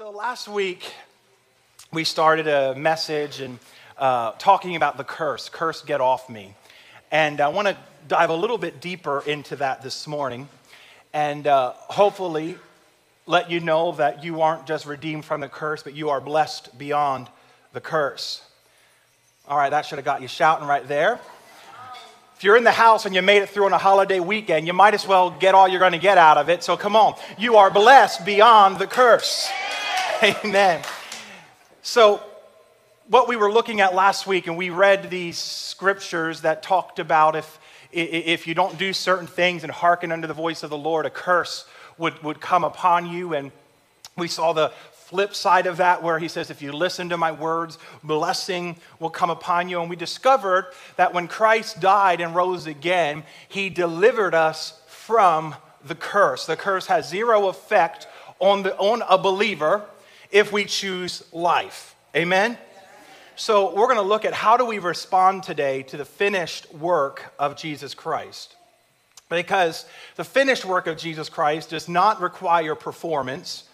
So last week, we started a message and uh, talking about the curse curse, get off me. And I want to dive a little bit deeper into that this morning and uh, hopefully let you know that you aren't just redeemed from the curse, but you are blessed beyond the curse. All right, that should have got you shouting right there. If you're in the house and you made it through on a holiday weekend, you might as well get all you're going to get out of it. So come on. You are blessed beyond the curse. Amen. So, what we were looking at last week, and we read these scriptures that talked about if, if you don't do certain things and hearken unto the voice of the Lord, a curse would, would come upon you. And we saw the flip side of that where he says, If you listen to my words, blessing will come upon you. And we discovered that when Christ died and rose again, he delivered us from the curse. The curse has zero effect on, the, on a believer if we choose life. Amen? So we're going to look at how do we respond today to the finished work of Jesus Christ. Because the finished work of Jesus Christ does not require performance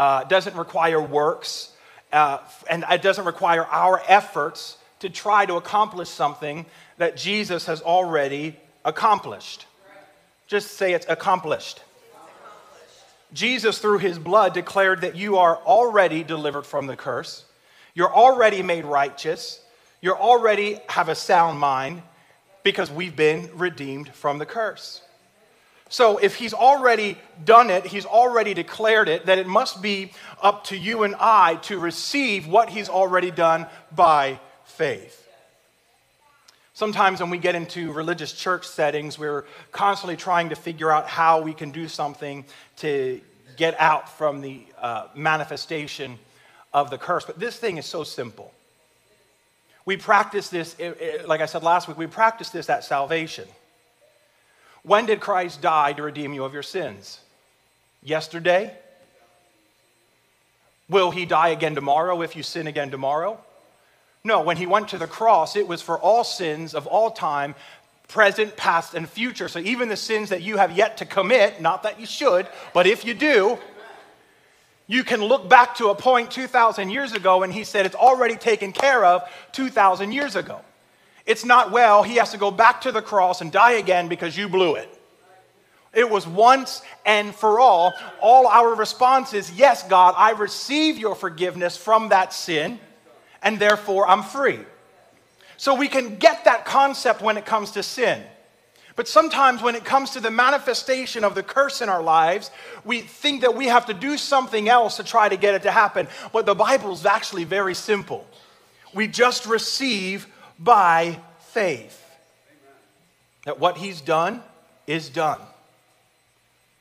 uh, doesn't require works, uh, and it doesn't require our efforts to try to accomplish something that Jesus has already accomplished. Just say it's accomplished. Jesus, through his blood, declared that you are already delivered from the curse. You're already made righteous. You already have a sound mind because we've been redeemed from the curse. So if he's already done it, he's already declared it, then it must be up to you and I to receive what he's already done by faith. Sometimes when we get into religious church settings, we're constantly trying to figure out how we can do something to get out from the uh, manifestation of the curse. But this thing is so simple. We practice this, like I said last week, we practice this at salvation. When did Christ die to redeem you of your sins? Yesterday? Will he die again tomorrow if you sin again tomorrow? No, when he went to the cross, it was for all sins of all time, present, past, and future. So even the sins that you have yet to commit, not that you should, but if you do, you can look back to a point 2,000 years ago and he said it's already taken care of 2,000 years ago. It's not, well, he has to go back to the cross and die again because you blew it. It was once and for all. All our response is, yes, God, I receive your forgiveness from that sin, and therefore I'm free. So we can get that concept when it comes to sin. But sometimes when it comes to the manifestation of the curse in our lives, we think that we have to do something else to try to get it to happen. But the Bible is actually very simple. We just receive by faith. That what he's done is done.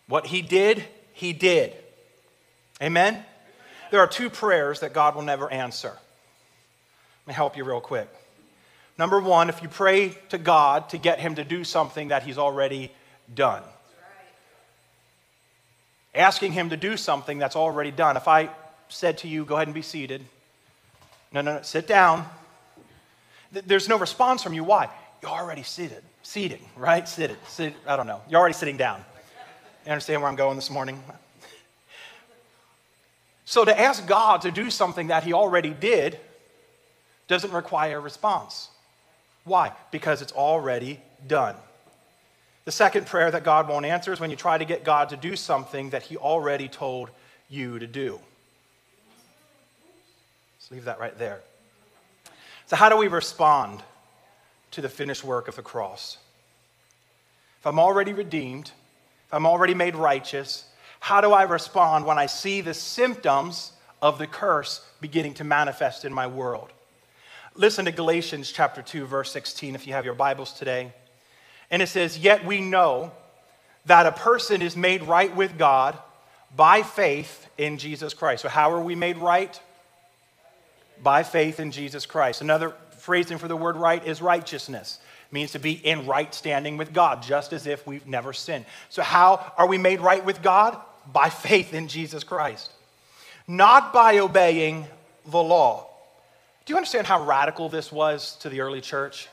What he did, he did. Amen? There are two prayers that God will never answer. Help you real quick. Number one, if you pray to God to get him to do something that he's already done. Asking him to do something that's already done. If I said to you, go ahead and be seated. No, no, no, sit down. There's no response from you. Why? You're already seated. Seating, right? Seated. Sit, I don't know. You're already sitting down. You understand where I'm going this morning? So to ask God to do something that He already did doesn't require a response. Why? Because it's already done. The second prayer that God won't answer is when you try to get God to do something that He already told you to do. Let's leave that right there. So, how do we respond to the finished work of the cross? If I'm already redeemed, if I'm already made righteous, how do I respond when I see the symptoms of the curse beginning to manifest in my world? Listen to Galatians chapter 2 verse 16 if you have your Bibles today. And it says, "Yet we know that a person is made right with God by faith in Jesus Christ." So how are we made right? by faith in Jesus Christ. Another phrasing for the word right is righteousness. Means to be in right standing with God, just as if we've never sinned. So, how are we made right with God? By faith in Jesus Christ, not by obeying the law. Do you understand how radical this was to the early church?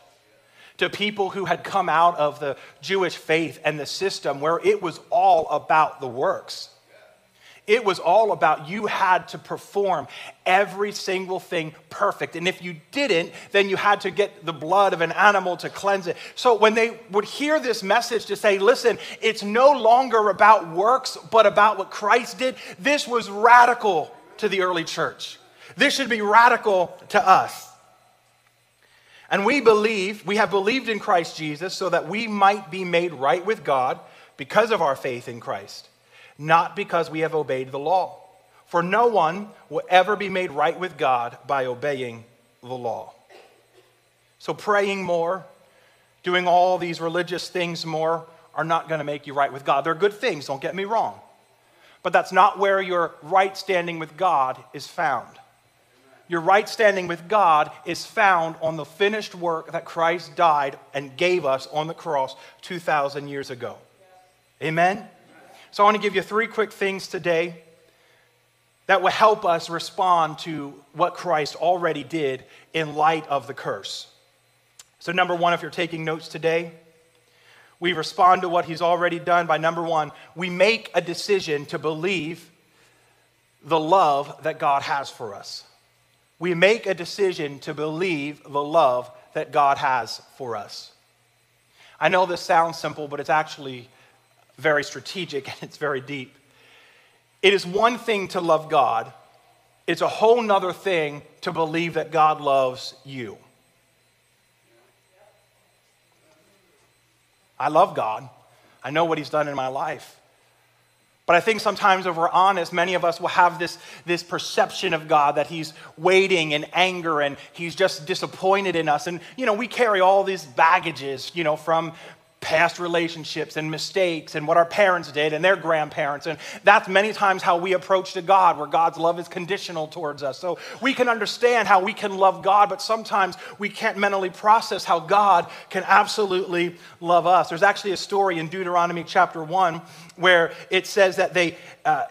To people who had come out of the Jewish faith and the system where it was all about the works. It was all about you had to perform every single thing perfect. And if you didn't, then you had to get the blood of an animal to cleanse it. So when they would hear this message to say, listen, it's no longer about works, but about what Christ did, this was radical to the early church. This should be radical to us. And we believe, we have believed in Christ Jesus so that we might be made right with God because of our faith in Christ not because we have obeyed the law. For no one will ever be made right with God by obeying the law. So, praying more, doing all these religious things more, are not going to make you right with God. They're good things, don't get me wrong. But that's not where your right standing with God is found. Your right standing with God is found on the finished work that Christ died and gave us on the cross 2,000 years ago. Amen? So I want to give you three quick things today that will help us respond to what Christ already did in light of the curse. So, number one, if you're taking notes today, we respond to what he's already done by number one, we make a decision to believe the love that God has for us. We make a decision to believe the love that God has for us. I know this sounds simple, but it's actually very strategic and it's very deep. It is one thing to love God, it's a whole nother thing to believe that God loves you. I love God. I know what He's done in my life. But I think sometimes, if we're honest, many of us will have this, this perception of God that He's waiting in anger and He's just disappointed in us. And, you know, we carry all these baggages, you know, from, past relationships and mistakes and what our parents did and their grandparents. And that's many times how we approach to God, where God's love is conditional towards us. So we can understand how we can love God, but sometimes we can't mentally process how God can absolutely love us. There's actually a story in Deuteronomy chapter 1 where it says that they, uh,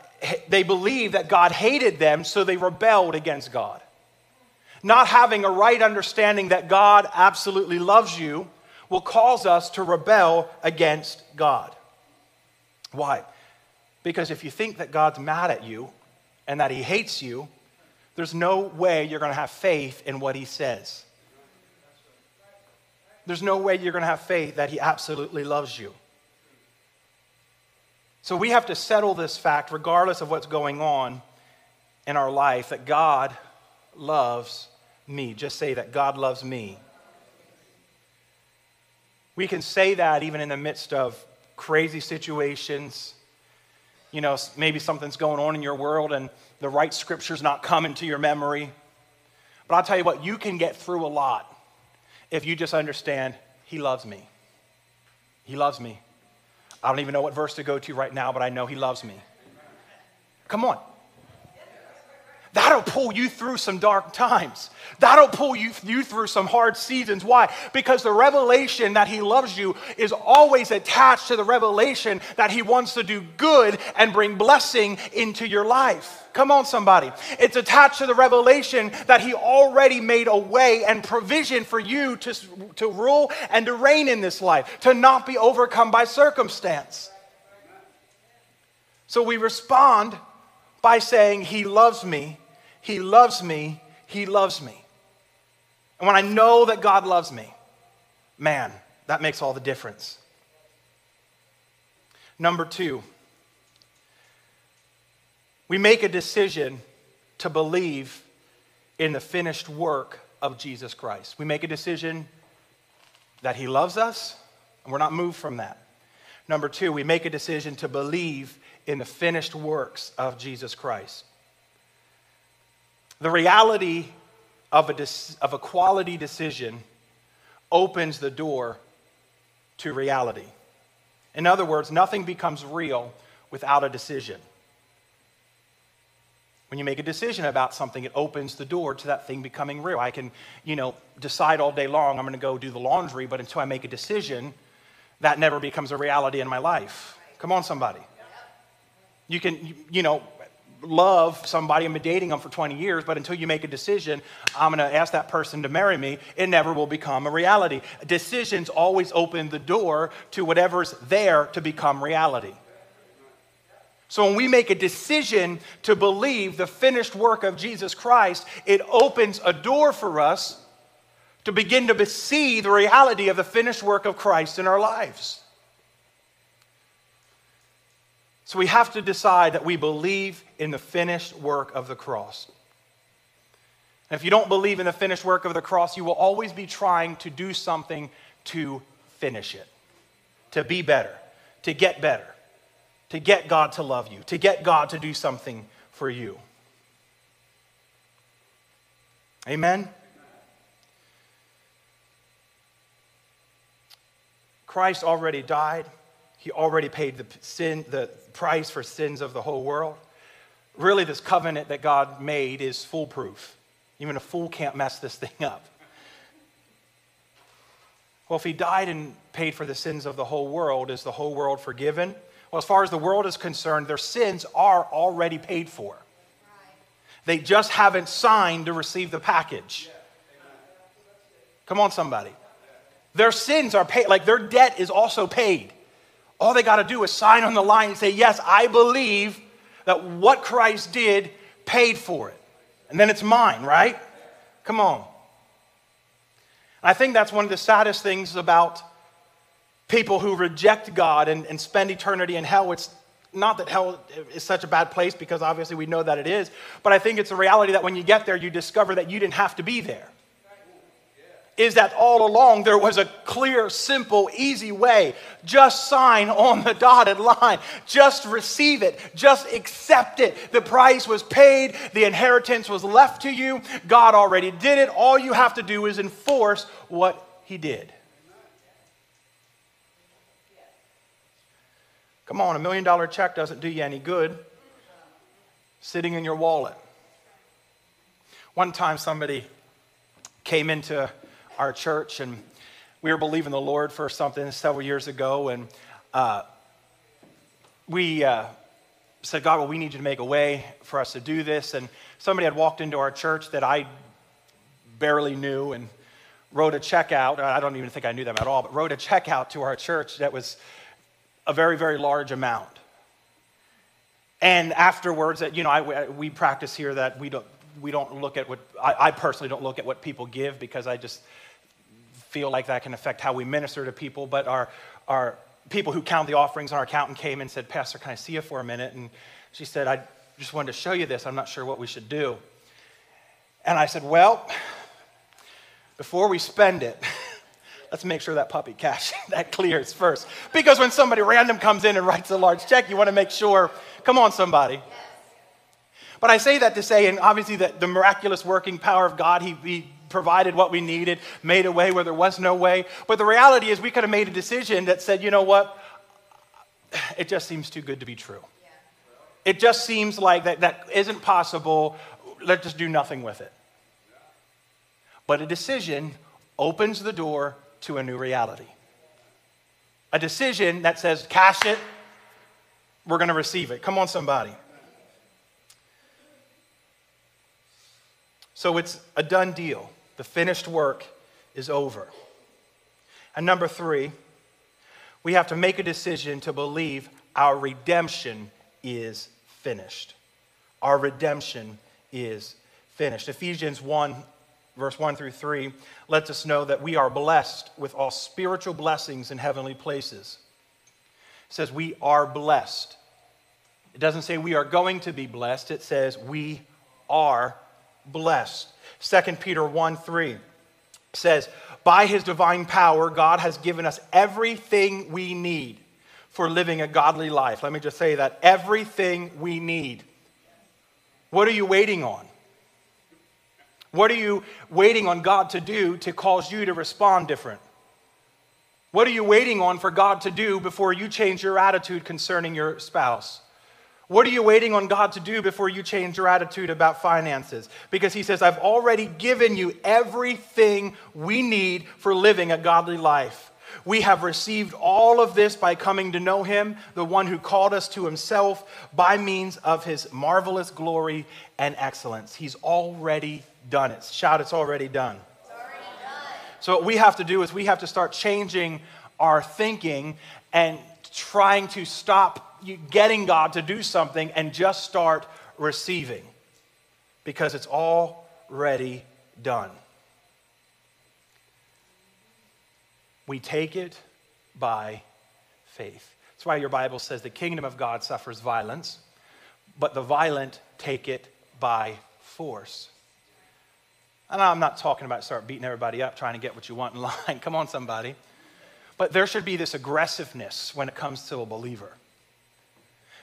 they believed that God hated them, so they rebelled against God. Not having a right understanding that God absolutely loves you will cause us to rebel against God. Why? Because if you think that God's mad at you and that he hates you, there's no way you're going to have faith in what he says. There's no way you're going to have faith that he absolutely loves you. So we have to settle this fact, regardless of what's going on in our life, that God loves me. Just say that God loves me. We can say that even in the midst of crazy situations. You know, maybe something's going on in your world and the right scripture's not coming to your memory. But I'll tell you what, you can get through a lot if you just understand He loves me. He loves me. I don't even know what verse to go to right now, but I know He loves me. Come on. That'll pull you through some dark times. That'll pull you, you through some hard seasons. Why? Because the revelation that He loves you is always attached to the revelation that He wants to do good and bring blessing into your life. Come on, somebody. It's attached to the revelation that He already made a way and provision for you to, to rule and to reign in this life, to not be overcome by circumstance. So we respond by saying, He loves me he loves me. He loves me. And when I know that God loves me, man, that makes all the difference. Number two, we make a decision to believe in the finished work of Jesus Christ. We make a decision that He loves us, and we're not moved from that. Number two, we make a decision to believe in the finished works of Jesus Christ. The reality of a, of a quality decision opens the door to reality. In other words, nothing becomes real without a decision. When you make a decision about something, it opens the door to that thing becoming real. I can, you know, decide all day long I'm going to go do the laundry, but until I make a decision, that never becomes a reality in my life. Come on, somebody. You can, you know, love somebody and been dating them for 20 years, but until you make a decision, I'm going to ask that person to marry me, it never will become a reality. Decisions always open the door to whatever's there to become reality. So when we make a decision to believe the finished work of Jesus Christ, it opens a door for us to begin to see the reality of the finished work of Christ in our lives. So we have to decide that we believe in the finished work of the cross. And if you don't believe in the finished work of the cross, you will always be trying to do something to finish it, to be better, to get better, to get God to love you, to get God to do something for you. Amen? Christ already died. He already paid the sin, the price for sins of the whole world. Really, this covenant that God made is foolproof. Even a fool can't mess this thing up. Well, if he died and paid for the sins of the whole world, is the whole world forgiven? Well, as far as the world is concerned, their sins are already paid for. They just haven't signed to receive the package. Come on, somebody. Their sins are paid, like their debt is also paid. All they got to do is sign on the line and say, Yes, I believe that what Christ did paid for it. And then it's mine, right? Come on. I think that's one of the saddest things about people who reject God and, and spend eternity in hell. It's not that hell is such a bad place because obviously we know that it is, but I think it's a reality that when you get there, you discover that you didn't have to be there is that all along there was a clear, simple, easy way. Just sign on the dotted line. Just receive it. Just accept it. The price was paid. The inheritance was left to you. God already did it. All you have to do is enforce what He did. Come on, a million dollar check doesn't do you any good sitting in your wallet. One time somebody came into our church, and we were believing the Lord for something several years ago, and uh, we uh, said, God, well, we need you to make a way for us to do this. And somebody had walked into our church that I barely knew and wrote a check out. I don't even think I knew them at all, but wrote a check out to our church that was a very, very large amount. And afterwards, that you know, I, we practice here that we don't, we don't look at what, I, I personally don't look at what people give because I just, feel like that can affect how we minister to people, but our, our people who count the offerings, on our accountant came and said, Pastor, can I see you for a minute? And she said, I just wanted to show you this. I'm not sure what we should do. And I said, Well, before we spend it, let's make sure that puppy cash that clears first. Because when somebody random comes in and writes a large check, you want to make sure, come on, somebody. But I say that to say, and obviously, that the miraculous working power of God, he, he provided what we needed, made a way where there was no way. But the reality is, we could have made a decision that said, you know what? It just seems too good to be true. It just seems like that, that isn't possible. Let's just do nothing with it. But a decision opens the door to a new reality. A decision that says, cash it, we're going to receive it. Come on, somebody. So it's a done deal. The finished work is over. And number three, we have to make a decision to believe our redemption is finished. Our redemption is finished. Ephesians 1, verse 1 through 3, lets us know that we are blessed with all spiritual blessings in heavenly places. It says we are blessed. It doesn't say we are going to be blessed, it says we are blessed. 2 Peter 1 3 says, By his divine power, God has given us everything we need for living a godly life. Let me just say that everything we need. What are you waiting on? What are you waiting on God to do to cause you to respond different? What are you waiting on for God to do before you change your attitude concerning your spouse? What are you waiting on God to do before you change your attitude about finances? Because He says, I've already given you everything we need for living a godly life. We have received all of this by coming to know Him, the one who called us to Himself by means of His marvelous glory and excellence. He's already done it. Shout, it's already done. It's already done. So, what we have to do is we have to start changing our thinking and trying to stop getting God to do something and just start receiving because it's already done. We take it by faith. That's why your Bible says the kingdom of God suffers violence, but the violent take it by force. And I'm not talking about start beating everybody up trying to get what you want in line. Come on, somebody. But there should be this aggressiveness when it comes to a believer.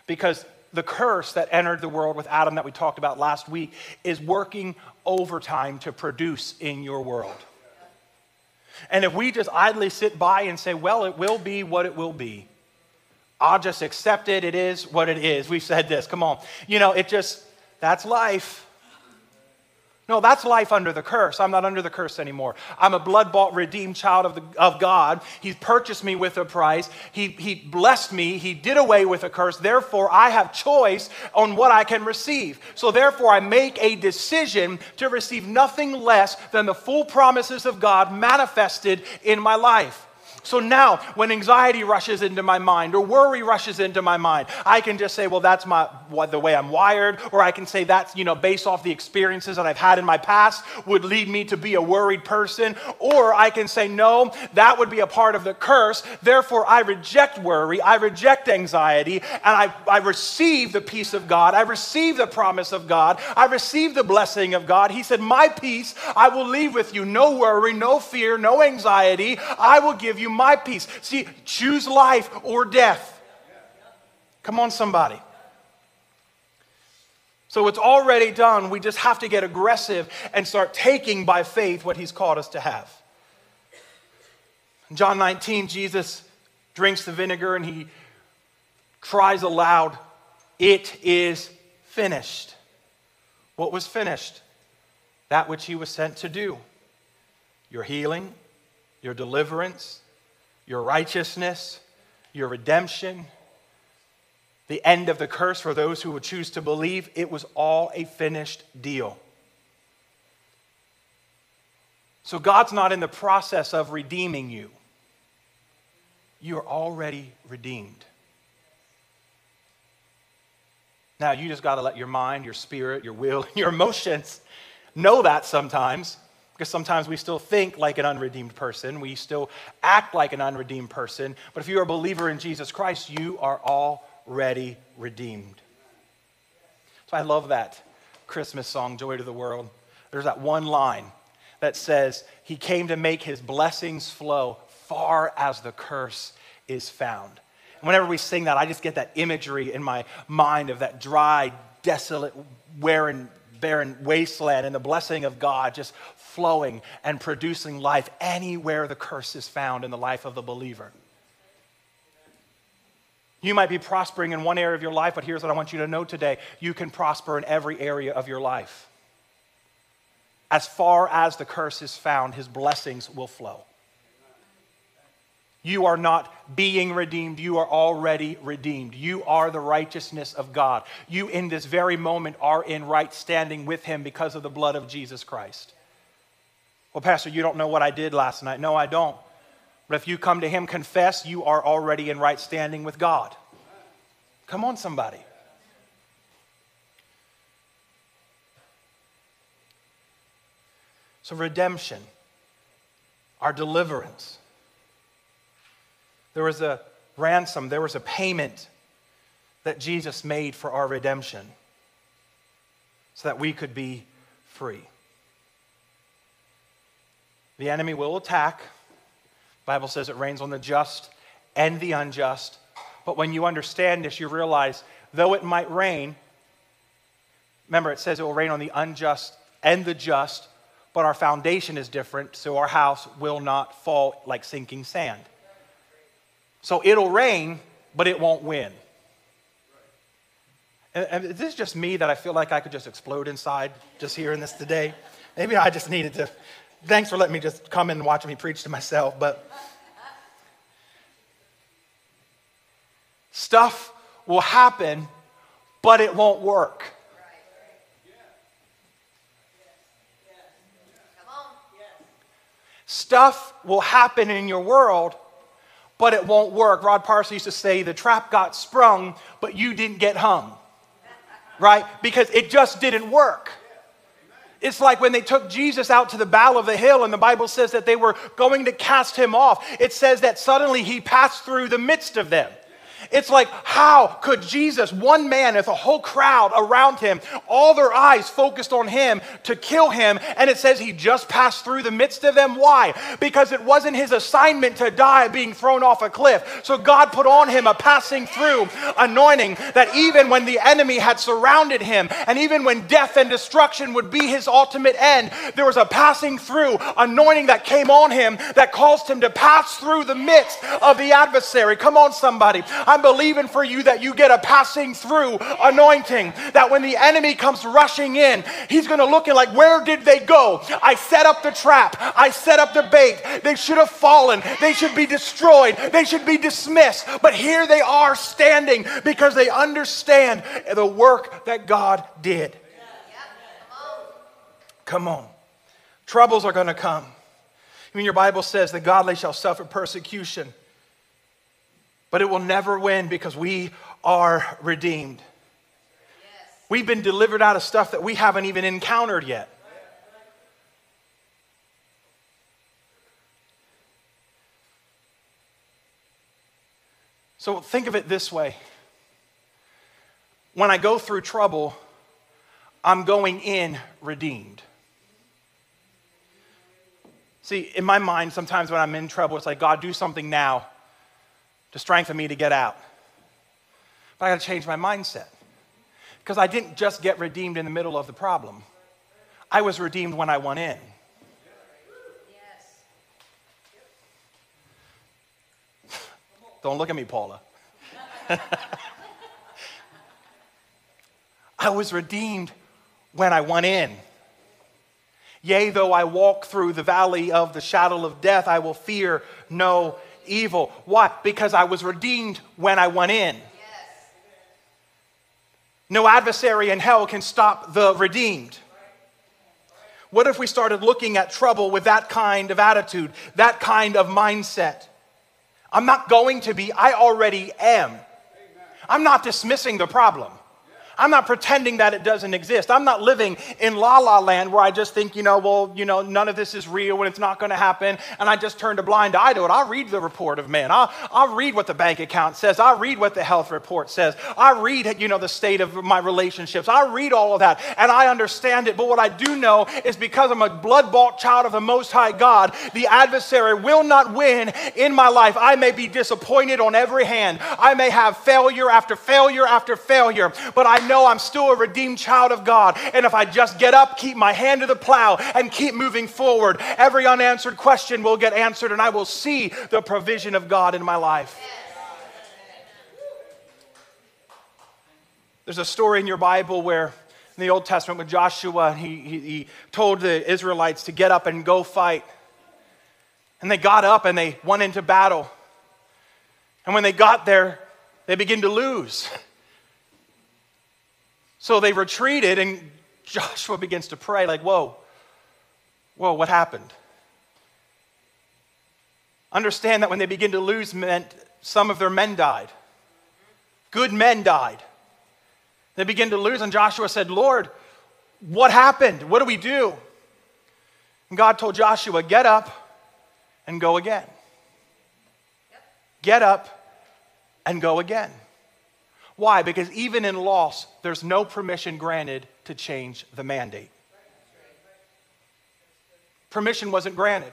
Because the curse that entered the world with Adam that we talked about last week is working overtime to produce in your world. And if we just idly sit by and say, well, it will be what it will be, I'll just accept it, it is what it is. We've said this, come on. You know, it just, that's life. No, that's life under the curse. I'm not under the curse anymore. I'm a blood bought, redeemed child of, the, of God. He's purchased me with a price. He, he blessed me. He did away with a curse. Therefore, I have choice on what I can receive. So, therefore, I make a decision to receive nothing less than the full promises of God manifested in my life. So now, when anxiety rushes into my mind or worry rushes into my mind, I can just say, well, that's my, the way I'm wired, or I can say that's, you know, based off the experiences that I've had in my past would lead me to be a worried person. Or I can say, no, that would be a part of the curse. Therefore, I reject worry, I reject anxiety, and I, I receive the peace of God. I receive the promise of God. I receive the blessing of God. He said, My peace I will leave with you. No worry, no fear, no anxiety. I will give you my peace. See, choose life or death. Come on, somebody. So it's already done. We just have to get aggressive and start taking by faith what he's called us to have. In John 19, Jesus drinks the vinegar and he cries aloud, It is finished. What was finished? That which he was sent to do. Your healing, your deliverance, your righteousness, your redemption, the end of the curse for those who would choose to believe, it was all a finished deal. So God's not in the process of redeeming you. You are already redeemed. Now, you just got to let your mind, your spirit, your will, your emotions know that sometimes. Because sometimes we still think like an unredeemed person, we still act like an unredeemed person. But if you're a believer in Jesus Christ, you are already redeemed. So I love that Christmas song, Joy to the World. There's that one line that says, He came to make His blessings flow far as the curse is found. And whenever we sing that, I just get that imagery in my mind of that dry, desolate, wearing barren wasteland and the blessing of God just flowing and producing life anywhere the curse is found in the life of the believer. You might be prospering in one area of your life, but here's what I want you to know today you can prosper in every area of your life. As far as the curse is found, his blessings will flow. You are not being redeemed. You are already redeemed. You are the righteousness of God. You, in this very moment, are in right standing with Him because of the blood of Jesus Christ. Well, Pastor, you don't know what I did last night. No, I don't. But if you come to Him, confess, you are already in right standing with God. Come on, somebody. So, redemption, our deliverance. There was a ransom, there was a payment that Jesus made for our redemption so that we could be free. The enemy will attack. Bible says it rains on the just and the unjust. But when you understand this, you realize though it might rain, remember it says it will rain on the unjust and the just, but our foundation is different, so our house will not fall like sinking sand. So it'll rain, but it won't win. And, and this is just me that I feel like I could just explode inside just hearing this today. Maybe I just needed to thanks for letting me just come in and watch me preach to myself, but stuff will happen, but it won't work. Stuff will happen in your world, but it won't work. Rod Parsley used to say, the trap got sprung, but you didn't get hung. Right? Because it just didn't work. It's like when they took Jesus out to the bow of the hill, and the Bible says that they were going to cast him off. It says that suddenly he passed through the midst of them. It's like, how could Jesus, one man, with a whole crowd around him, all their eyes focused on him to kill him, and it says he just passed through the midst of them? Why? Because it wasn't his assignment to die being thrown off a cliff. So God put on him a passing through anointing that even when the enemy had surrounded him, and even when death and destruction would be his ultimate end, there was a passing through anointing that came on him that caused him to pass through the midst of the adversary. Come on, somebody. I'm believing for you that you get a passing through anointing. That when the enemy comes rushing in, he's going to look and like, where did they go? I set up the trap. I set up the bait. They should have fallen. They should be destroyed. They should be dismissed. But here they are standing because they understand the work that God did. Come on. Troubles are going to come. I mean, your Bible says the godly shall suffer persecution but it will never win because we are redeemed. We've been delivered out of stuff that we haven't even encountered yet. So think of it this way when I go through trouble, I'm going in redeemed. See, in my mind, sometimes when I'm in trouble, it's like, God, do something now to strengthen me to get out. But I got to change my mindset. Because I didn't just get redeemed in the middle of the problem, I was redeemed when I went in. Don't look at me, Paula. I was redeemed when I went in. Yea, though I walk through the valley of the shadow of death, I will fear no evil. Why? Because I was redeemed when I went in. No adversary in hell can stop the redeemed. What if we started looking at trouble with that kind of attitude, that kind of mindset? I'm not going to be, I already am. I'm not dismissing the problem. I'm not pretending that it doesn't exist. I'm not living in la la land where I just think, you know, well, you know, none of this is real and it's not going to happen. And I just turn a blind eye to it. I'll read the report of man. I'll, I'll read what the bank account says. I'll read what the health report says. I read, you know, the state of my relationships. I read all of that and I understand it. But what I do know is because I'm a blood bought child of the Most High God, the adversary will not win in my life. I may be disappointed on every hand. I may have failure after failure after failure. But I know I'm still a redeemed child of God. And if I just get up, keep my hand to the plow, and keep moving forward, every unanswered question will get answered, and I will see the provision of God in my life. There's a story in your Bible where in the Old Testament with Joshua, he, he, he told the Israelites to get up and go fight. And they got up and they went into battle. And when they got there, they began to lose. So they retreated, and Joshua begins to pray, like, whoa, whoa, what happened? Understand that when they begin to lose meant some of their men died. Good men died. They begin to lose, and Joshua said, Lord, what happened? What do we do? And God told Joshua, Get up and go again. Get up and go again. Why? Because even in loss, there's no permission granted to change the mandate. Permission wasn't granted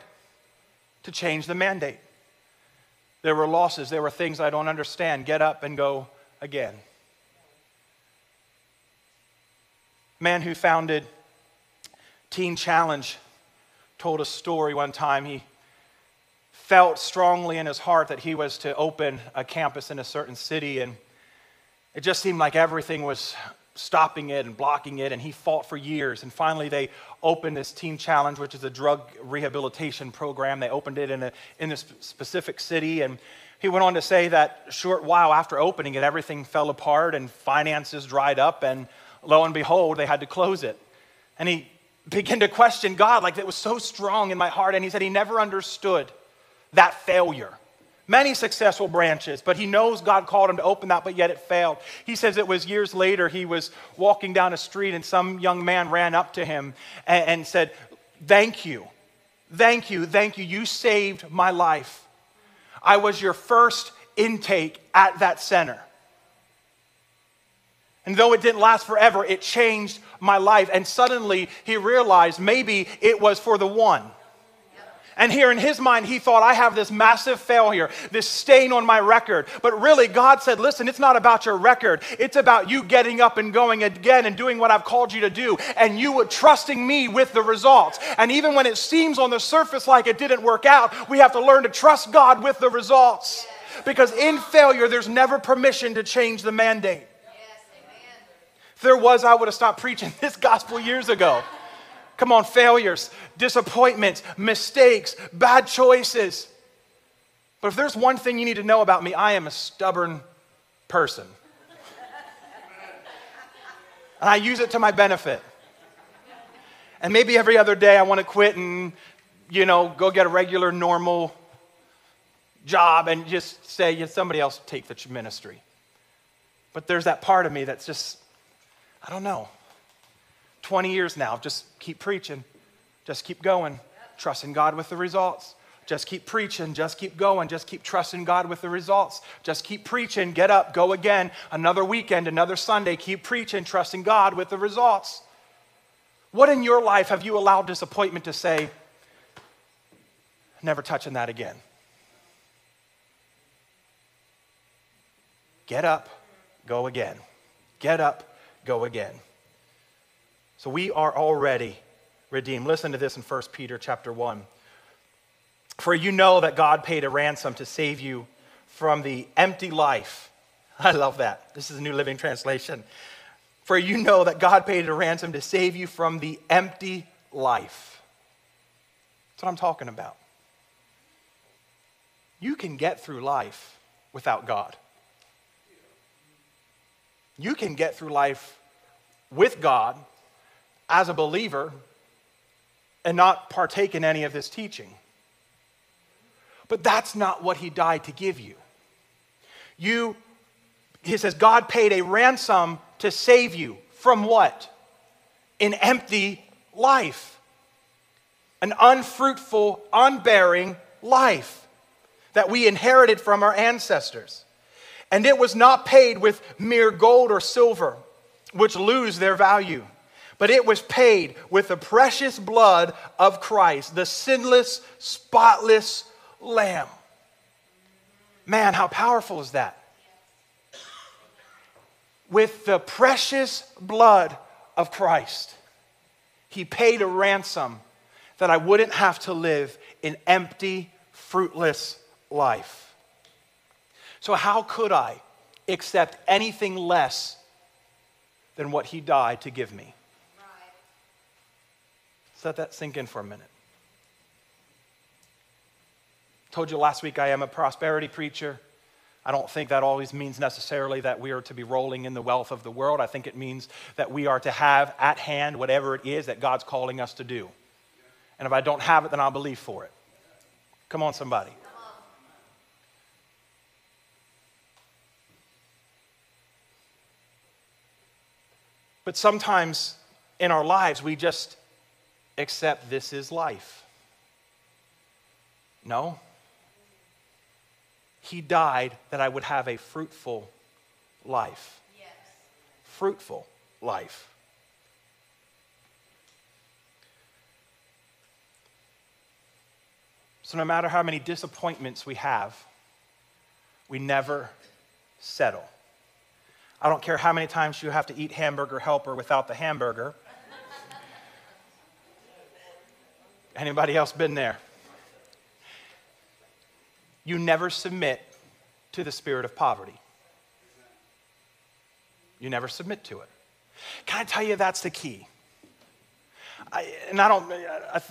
to change the mandate. There were losses, there were things I don't understand. Get up and go again. Man who founded Teen Challenge told a story one time. He felt strongly in his heart that he was to open a campus in a certain city and it just seemed like everything was stopping it and blocking it, and he fought for years. And finally, they opened this Teen Challenge, which is a drug rehabilitation program. They opened it in, a, in this specific city, and he went on to say that short while after opening it, everything fell apart and finances dried up, and lo and behold, they had to close it. And he began to question God, like it was so strong in my heart, and he said he never understood that failure many successful branches, but he knows God called him to open that, but yet it failed. He says it was years later, he was walking down a street and some young man ran up to him and, and said, Thank you, thank you, thank you. You saved my life. I was your first intake at that center. And though it didn't last forever, it changed my life. And suddenly he realized maybe it was for the one. And here in his mind, he thought, I have this massive failure, this stain on my record. But really, God said, listen, it's not about your record. It's about you getting up and going again and doing what I've called you to do. And you were trusting me with the results. And even when it seems on the surface like it didn't work out, we have to learn to trust God with the results. Because in failure, there's never permission to change the mandate. If there was, I would have stopped preaching this gospel years ago. Come on, failures, disappointments, mistakes, bad choices. But if there's one thing you need to know about me, I am a stubborn person. And I use it to my benefit. And maybe every other day I want to quit and, you know, go get a regular, normal job and just say, yeah, somebody else take the ministry. But there's that part of me that's just I don't know. 20 years now, just keep preaching, just keep going, trusting God with the results. Just keep preaching, just keep going, just keep trusting God with the results. Just keep preaching, get up, go again, another weekend, another Sunday, keep preaching, trusting God with the results. What in your life have you allowed disappointment to say, never touching that again? Get up, go again. Get up, go again. So we are already redeemed. Listen to this in 1 Peter chapter 1. For you know that God paid a ransom to save you from the empty life. I love that. This is a New Living Translation. For you know that God paid a ransom to save you from the empty life. That's what I'm talking about. You can get through life without God. You can get through life with God as a believer and not partake in any of this teaching. But that's not what he died to give you. You, he says, God paid a ransom to save you from what? An empty life, an unfruitful, unbearing life that we inherited from our ancestors. And it was not paid with mere gold or silver, which lose their value, but it was paid with the precious blood of Christ, the sinless, spotless Lamb. Man, how powerful is that? With the precious blood of Christ, He paid a ransom that I wouldn't have to live an empty, fruitless life. So, how could I accept anything less than what he died to give me? Right. Let that sink in for a minute. Told you last week I am a prosperity preacher. I don't think that always means necessarily that we are to be rolling in the wealth of the world. I think it means that we are to have at hand whatever it is that God's calling us to do. And if I don't have it, then I'll believe for it. Come on, somebody. But sometimes in our lives, we just accept this is life. No. He died that I would have a fruitful life. Yes. Fruitful life. So, no matter how many disappointments we have, we never settle. I don't care how many times you have to eat hamburger helper without the hamburger. Anybody else been there? You never submit to the spirit of poverty. You never submit to it. Can I tell you that's the key? I, and I don't, I,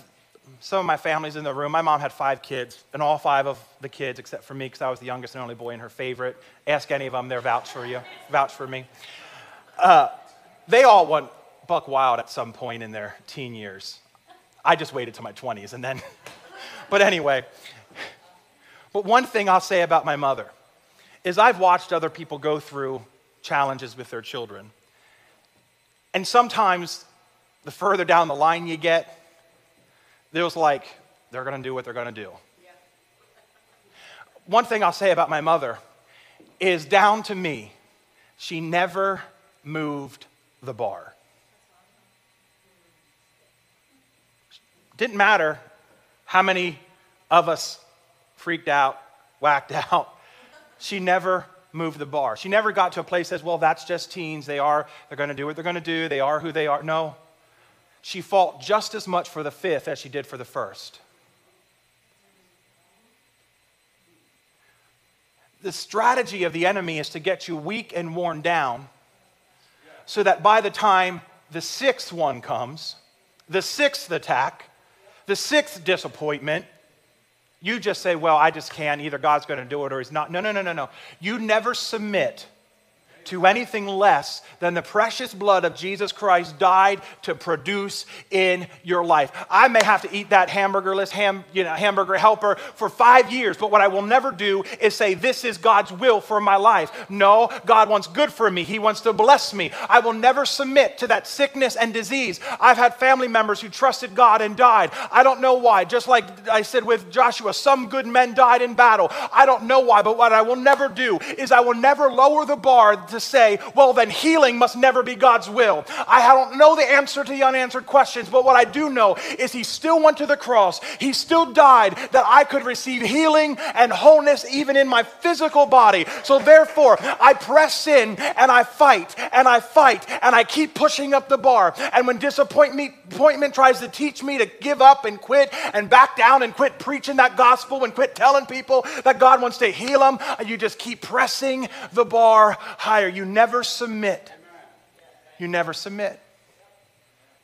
some of my family's in the room. My mom had five kids, and all five of the kids, except for me, because I was the youngest and only boy and her favorite. Ask any of them, they're vouch for you, vouch for me. Uh, they all went buck wild at some point in their teen years. I just waited to my 20s and then, but anyway, But one thing I'll say about my mother is I've watched other people go through challenges with their children. And sometimes the further down the line you get, there's like, they're going to do what they're going to do. Yeah. One thing I'll say about my mother is down to me, she never moved the bar. Didn't matter how many of us freaked out, whacked out. She never moved the bar. She never got to a place that says, well, that's just teens. They are, they're going to do what they're going to do. They are who they are. No. She fought just as much for the fifth as she did for the first. The strategy of the enemy is to get you weak and worn down so that by the time the sixth one comes, the sixth attack, the sixth disappointment, you just say, Well, I just can't. Either God's going to do it or He's not. No, no, no, no, no. You never submit to anything less than the precious blood of Jesus Christ died to produce in your life. I may have to eat that hamburgerless ham, you know, hamburger helper for five years, but what I will never do is say, This is God's will for my life. No, God wants good for me. He wants to bless me. I will never submit to that sickness and disease. I've had family members who trusted God and died. I don't know why. Just like I said with Joshua, some good men died in battle. I don't know why, but what I will never do is I will never lower the bar to say, well, then healing must never be God's will. I don't know the answer to the unanswered questions, but what I do know is He still went to the cross. He still died that I could receive healing and wholeness even in my physical body. So therefore, I press in and I fight and I fight and I keep pushing up the bar. And when disappointment tries to teach me to give up and quit and back down and quit preaching that gospel and quit telling people that God wants to heal them, you just keep pressing the bar higher. You never submit. You never submit.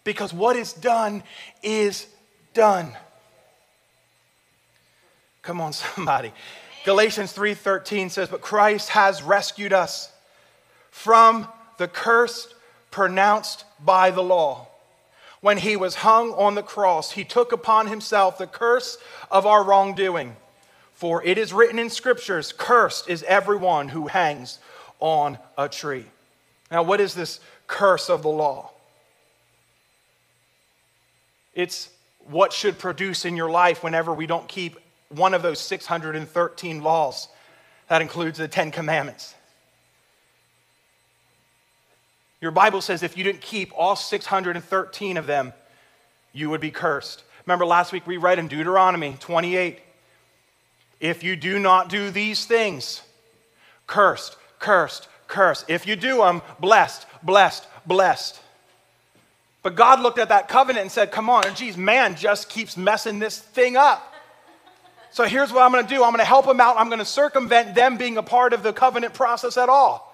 Because what is done is done. Come on somebody. Galatians 3:13 says, "But Christ has rescued us from the curse pronounced by the law. When he was hung on the cross, he took upon himself the curse of our wrongdoing. For it is written in scriptures, cursed is everyone who hangs on a tree. Now, what is this curse of the law? It's what should produce in your life whenever we don't keep one of those 613 laws. That includes the Ten Commandments. Your Bible says if you didn't keep all 613 of them, you would be cursed. Remember last week we read in Deuteronomy 28 if you do not do these things, cursed, cursed, cursed. If you do them, blessed, blessed, blessed. But God looked at that covenant and said, Come on, geez, man just keeps messing this thing up. So here's what I'm going to do I'm going to help them out. I'm going to circumvent them being a part of the covenant process at all.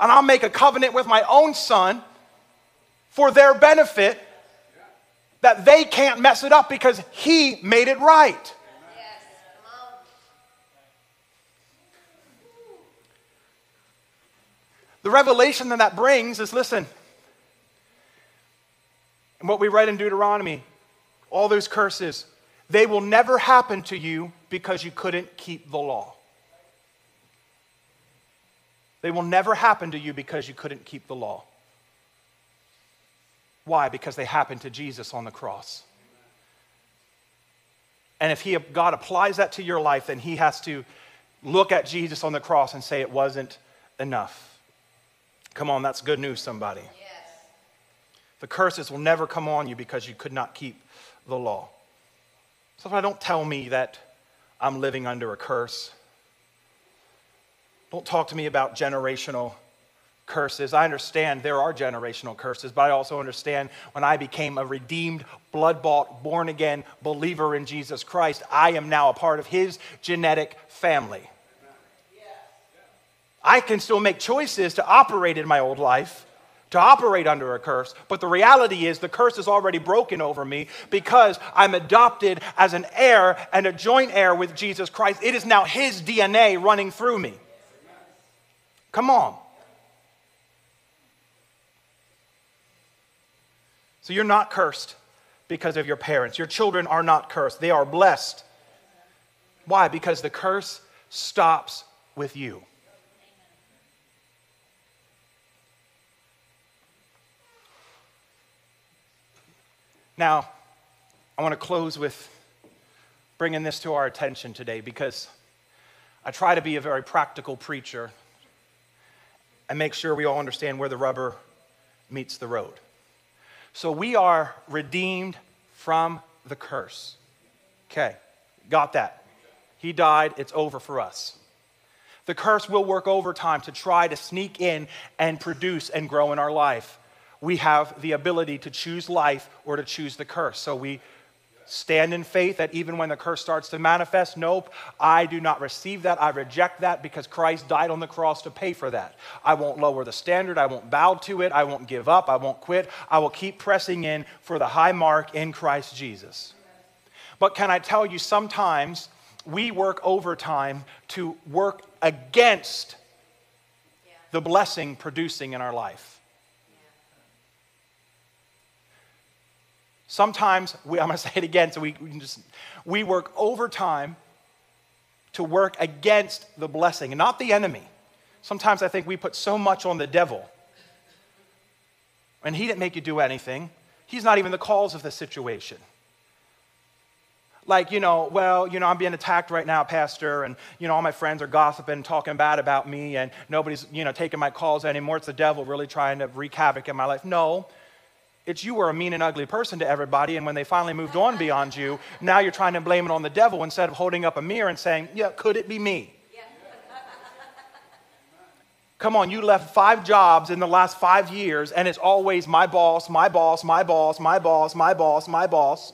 And I'll make a covenant with my own son for their benefit that they can't mess it up because he made it right. The revelation that that brings is listen, and what we read in Deuteronomy, all those curses, they will never happen to you because you couldn't keep the law. They will never happen to you because you couldn't keep the law. Why? Because they happened to Jesus on the cross. And if he, God applies that to your life, then he has to look at Jesus on the cross and say it wasn't enough. Come on, that's good news, somebody. Yes. The curses will never come on you because you could not keep the law. So don't tell me that I'm living under a curse. Don't talk to me about generational curses. I understand there are generational curses, but I also understand when I became a redeemed, blood bought, born again believer in Jesus Christ, I am now a part of his genetic family. I can still make choices to operate in my old life, to operate under a curse, but the reality is the curse is already broken over me because I'm adopted as an heir and a joint heir with Jesus Christ. It is now his DNA running through me. Come on. So you're not cursed because of your parents. Your children are not cursed, they are blessed. Why? Because the curse stops with you. Now, I want to close with bringing this to our attention today because I try to be a very practical preacher and make sure we all understand where the rubber meets the road. So we are redeemed from the curse. Okay, got that. He died, it's over for us. The curse will work overtime to try to sneak in and produce and grow in our life we have the ability to choose life or to choose the curse. So we stand in faith that even when the curse starts to manifest, nope, I do not receive that. I reject that because Christ died on the cross to pay for that. I won't lower the standard. I won't bow to it. I won't give up. I won't quit. I will keep pressing in for the high mark in Christ Jesus. But can I tell you, sometimes we work overtime to work against the blessing producing in our life. Sometimes, we, I'm going to say it again so we, we can just, we work overtime to work against the blessing and not the enemy. Sometimes I think we put so much on the devil. And he didn't make you do anything. He's not even the cause of the situation. Like, you know, well, you know, I'm being attacked right now, Pastor, and, you know, all my friends are gossiping, talking bad about me, and nobody's, you know, taking my calls anymore. It's the devil really trying to wreak havoc in my life. No, it's you were a mean and ugly person to everybody, and when they finally moved on beyond you, now you're trying to blame it on the devil instead of holding up a mirror and saying, Yeah, could it be me? Come on, you left five jobs in the last five years, and it's always my boss, my boss, my boss, my boss, my boss, my boss.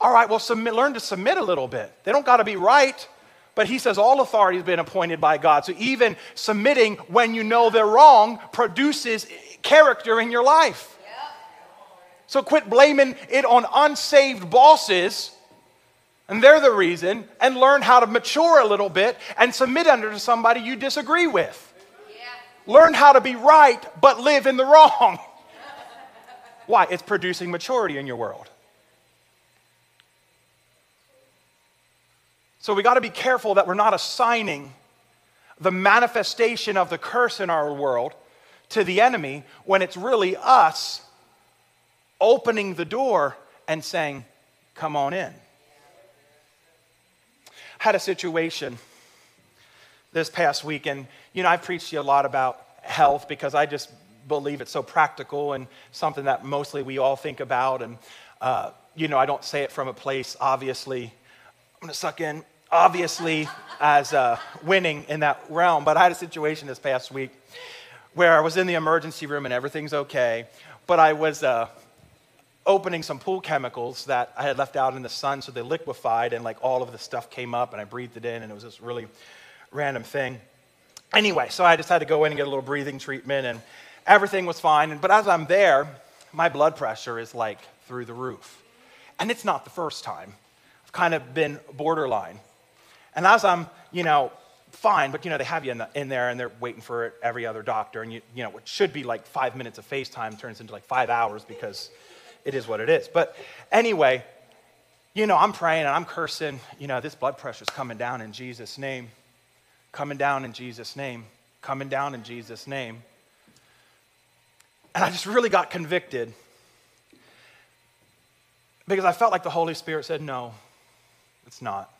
All right, well, submit, learn to submit a little bit. They don't got to be right, but he says all authority has been appointed by God. So even submitting when you know they're wrong produces character in your life. So quit blaming it on unsaved bosses, and they're the reason, and learn how to mature a little bit and submit under to somebody you disagree with. Yeah. Learn how to be right, but live in the wrong. Why? It's producing maturity in your world. So we got to be careful that we're not assigning the manifestation of the curse in our world to the enemy when it's really us opening the door and saying, Come on in. I Had a situation this past week, and you know, I've preached to you a lot about health because I just believe it's so practical and something that mostly we all think about. And, uh, you know, I don't say it from a place, obviously, I'm to suck in, obviously, as uh, winning in that realm. But I had a situation this past week where I was in the emergency room and everything's okay, but I was uh, opening some pool chemicals that I had left out in the sun, so they liquefied, and like all of the stuff came up, and I breathed it in, and it was this really random thing. Anyway, so I just had to go in and get a little breathing treatment, and everything was fine. But as I'm there, my blood pressure is like through the roof. And it's not the first time. I've kind of been borderline. And as I'm, you know, fine, but you know, they have you in, the, in there and they're waiting for every other doctor. And you, you know, what should be like five minutes of FaceTime turns into like five hours because it is what it is. But anyway, you know, I'm praying and I'm cursing, you know, this blood pressure's coming down in Jesus' name. Coming down in Jesus' name. Coming down in Jesus' name. And I just really got convicted because I felt like the Holy Spirit said, no, it's not.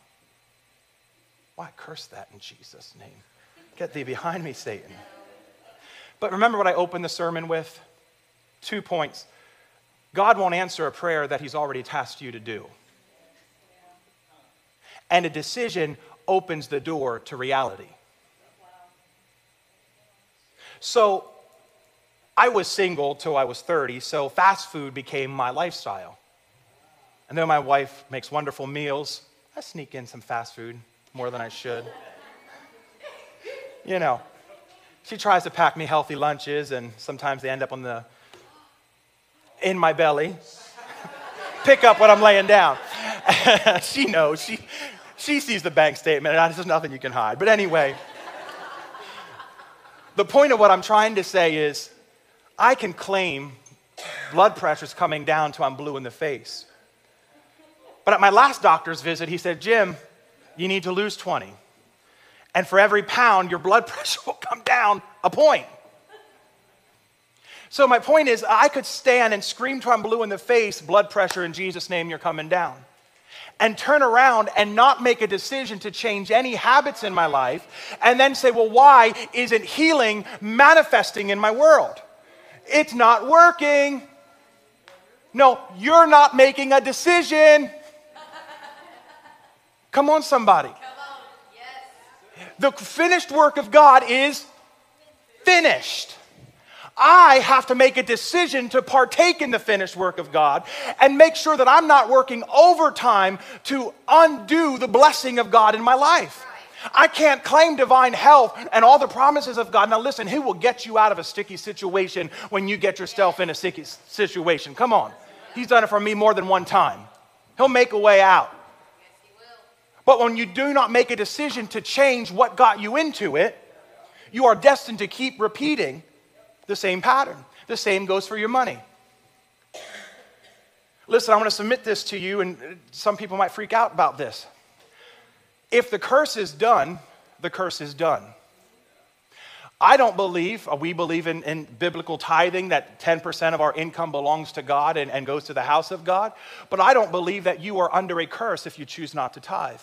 Why curse that in Jesus' name? Get thee behind me, Satan. But remember what I opened the sermon with? Two points. God won't answer a prayer that He's already tasked you to do. And a decision opens the door to reality. So I was single till I was 30, so fast food became my lifestyle. And then my wife makes wonderful meals. I sneak in some fast food more than I should. You know, she tries to pack me healthy lunches, and sometimes they end up on the in my belly. Pick up what I'm laying down. she knows. She, she sees the bank statement, and there's nothing you can hide. But anyway, the point of what I'm trying to say is I can claim blood pressure's coming down till I'm blue in the face. But at my last doctor's visit, he said, Jim, you need to lose 20. And for every pound, your blood pressure will come down a point. So, my point is, I could stand and scream till I'm blue in the face, blood pressure in Jesus' name, you're coming down. And turn around and not make a decision to change any habits in my life, and then say, well, why isn't healing manifesting in my world? It's not working. No, you're not making a decision. Come on, somebody. The finished work of God is finished. I have to make a decision to partake in the finished work of God and make sure that I'm not working overtime to undo the blessing of God in my life. I can't claim divine health and all the promises of God. Now, listen, He will get you out of a sticky situation when you get yourself in a sticky situation. Come on. He's done it for me more than one time. He'll make a way out. But when you do not make a decision to change what got you into it, you are destined to keep repeating the same pattern. The same goes for your money. Listen, I want to submit this to you, and some people might freak out about this. If the curse is done, the curse is done. I don't believe, uh, we believe in, in, biblical tithing that 10% of our income belongs to God and, and goes to the house of God, but I don't believe that you are under a curse if you choose not to tithe.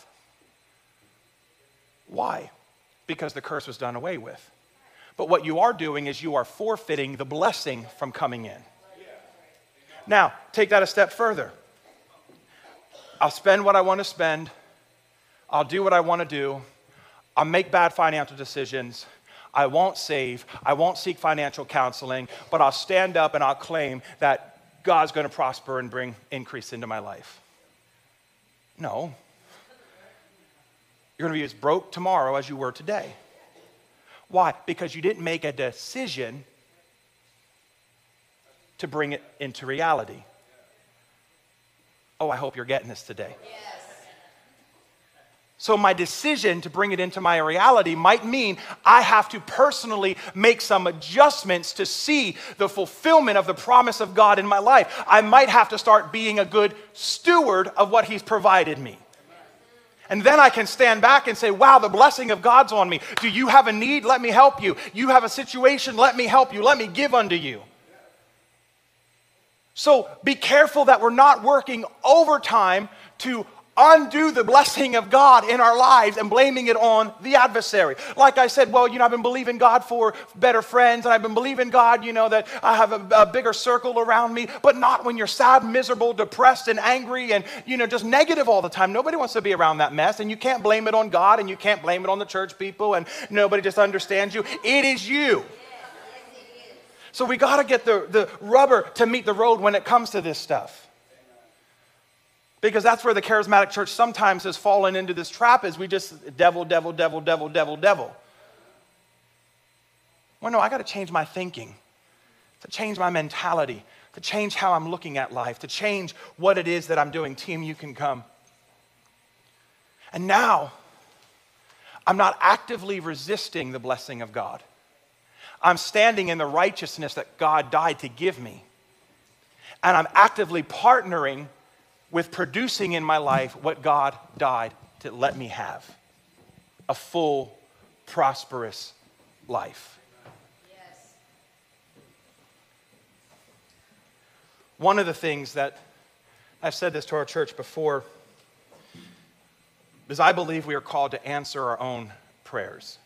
Why? Because the curse was done away with. But what you are doing is you are forfeiting the blessing from coming in. Now, take that a step further. I'll spend what I want to spend. I'll do what I want to do. I'll make bad financial decisions. I won't save. I won't seek financial counseling, but I'll stand up and I'll claim that God's going to prosper and bring increase into my life. No, you're going to be as broke tomorrow as you were today. Why? Because you didn't make a decision to bring it into reality. Oh, I hope you're getting this today. Yes. So, my decision to bring it into my reality might mean I have to personally make some adjustments to see the fulfillment of the promise of God in my life. I might have to start being a good steward of what He's provided me. And then I can stand back and say, wow, the blessing of God's on me. Do you have a need? Let me help you. You have a situation? Let me help you. Let me give unto you. So be careful that we're not working overtime to undo the blessing of God in our lives and blaming it on the adversary. Like I said, well, you know, I've been believing God for better friends and I've been believing God, you know, that I have a, a, bigger circle around me, but not when you're sad, miserable, depressed, and angry and, you know, just negative all the time. Nobody wants to be around that mess and you can't blame it on God and you can't blame it on the church people and nobody just understands you. It is you. So we got to get the, the rubber to meet the road when it comes to this stuff. Because that's where the charismatic church sometimes has fallen into this trap is we just devil, devil, devil, devil, devil, devil. Well, no, I got to change my thinking, to change my mentality, to change how I'm looking at life, to change what it is that I'm doing. Team, you can come. And now, I'm not actively resisting the blessing of God. I'm standing in the righteousness that God died to give me. And I'm actively partnering with producing in my life what God died to let me have a full, prosperous life. Yes. One of the things that I've said this to our church before is I believe we are called to answer our own prayers.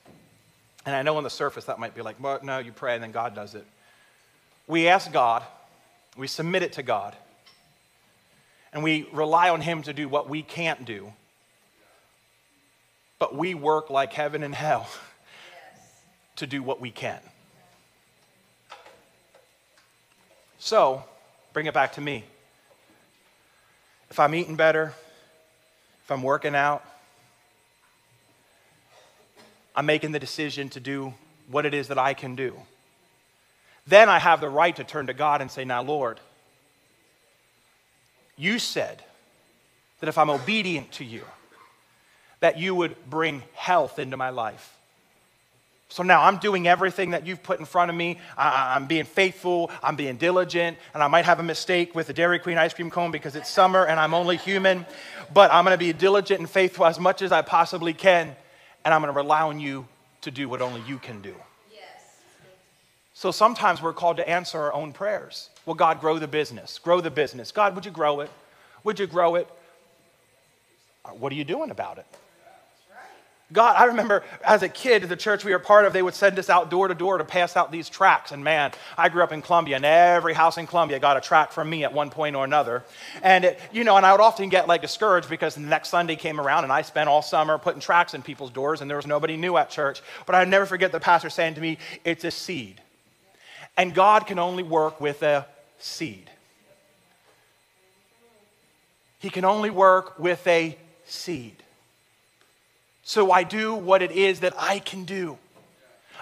And I know on the surface that might be like, well, no, you pray and then God does it. We ask God, we submit it to God and we rely on Him to do what we can't do. But we work like heaven and hell to do what we can. So, bring it back to me. If I'm eating better, if I'm working out, I'm making the decision to do what it is that I can do. Then I have the right to turn to God and say, Now, Lord, you said that if I'm obedient to you, that you would bring health into my life. So now I'm doing everything that you've put in front of me. I, am being faithful, I'm being diligent, and I might have a mistake with the Dairy Queen ice cream cone because it's summer and I'm only human. But I'm going to be diligent and faithful as much as I possibly can, and I'm going to rely on you to do what only you can do. So sometimes we're called to answer our own prayers. Well, God, grow the business. Grow the business. God, would you grow it? Would you grow it? Uh, what are you doing about it? God, I remember as a kid, the church we were part of, they would send us out door to door to pass out these tracts. And man, I grew up in Columbia, and every house in Columbia got a tract from me at one point or another. And, it, you know, and I would often get like discouraged because the next Sunday came around and I spent all summer putting tracts in people's doors, and there was nobody new at church. But I'd never forget the pastor saying to me, It's a seed. And God can only work with a seed. He can only work with a seed. So I do what it is that I can do.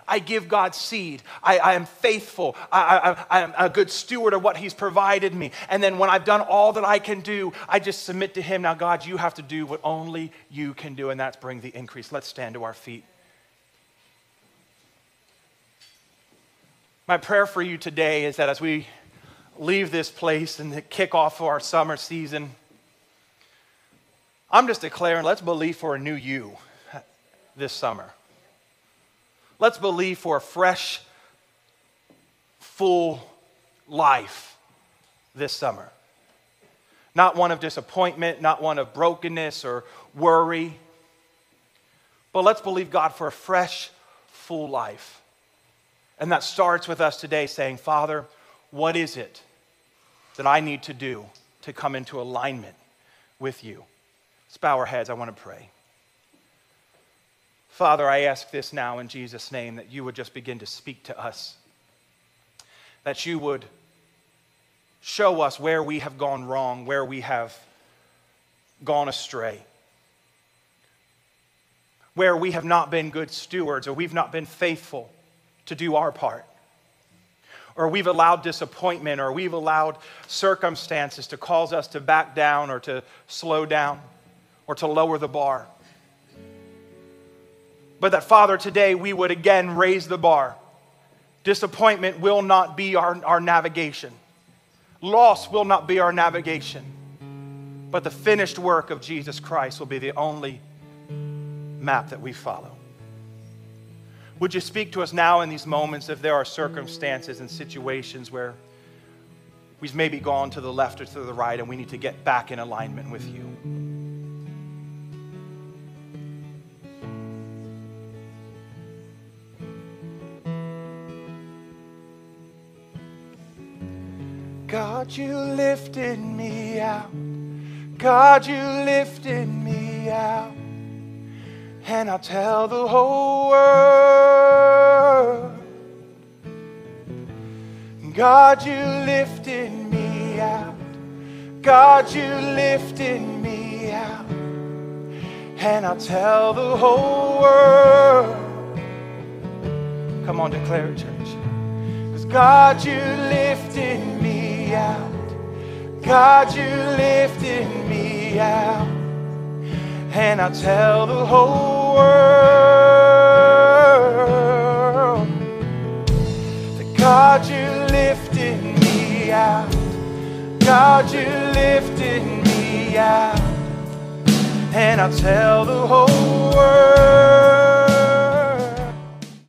I give God seed. I, I am faithful. I, I, I, am a good steward of what He's provided me. And then when I've done all that I can do, I just submit to Him. Now, God, you have to do what only you can do, and that's bring the increase. Let's stand to our feet. My prayer for you today is that as we leave this place and kick off our summer season, I'm just declaring let's believe for a new you this summer. Let's believe for a fresh, full life this summer. Not one of disappointment, not one of brokenness or worry, but let's believe God for a fresh, full life. And that starts with us today saying, Father, what is it that I need to do to come into alignment with you? Let's bow our heads. I want to pray. Father, I ask this now in Jesus' name that you would just begin to speak to us, that you would show us where we have gone wrong, where we have gone astray, where we have not been good stewards or we've not been faithful to do our part. Or we've allowed disappointment, or we've allowed circumstances to cause us to back down, or to slow down, or to lower the bar. But that, Father, today we would again raise the bar. Disappointment will not be our, our navigation, loss will not be our navigation. But the finished work of Jesus Christ will be the only map that we follow. Would you speak to us now in these moments if there are circumstances and situations where we've maybe gone to the left or to the right and we need to get back in alignment with you? God, you lifted me out. God, you lifted me out. And I'll tell the whole world. God, you lifted me out. God, you lifted me out. And I'll tell the whole world. Come on, declare it, church. Because God, you lifted me out. God, you lifted me out. And I'll tell the whole world that God, you lifted me out. God, you lifted me out. And I'll tell the whole world.